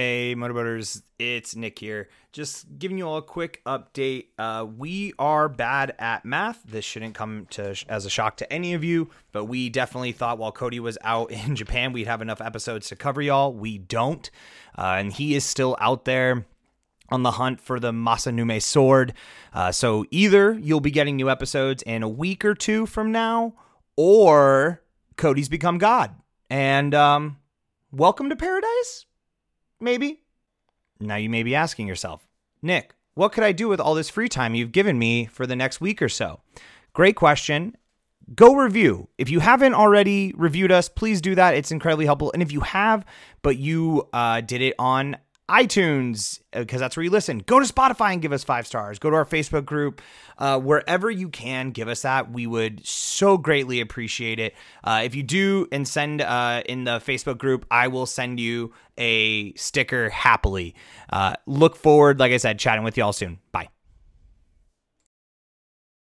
Hey, Motorboaters, it's Nick here. Just giving you all a quick update. Uh, we are bad at math. This shouldn't come to as a shock to any of you, but we definitely thought while Cody was out in Japan, we'd have enough episodes to cover y'all. We don't, uh, and he is still out there on the hunt for the Masamune sword. Uh, so either you'll be getting new episodes in a week or two from now, or Cody's become God. And um, welcome to paradise maybe? Now you may be asking yourself, Nick, what could I do with all this free time you've given me for the next week or so? Great question. Go review. If you haven't already reviewed us, please do that. It's incredibly helpful. And if you have, but you uh, did it on iTunes, because uh, that's where you listen. Go to Spotify and give us five stars. Go to our Facebook group. Uh, wherever you can, give us that. We would so greatly appreciate it. Uh, if you do and send uh, in the Facebook group, I will send you a sticker happily. Uh, look forward, like I said, chatting with y'all soon. Bye.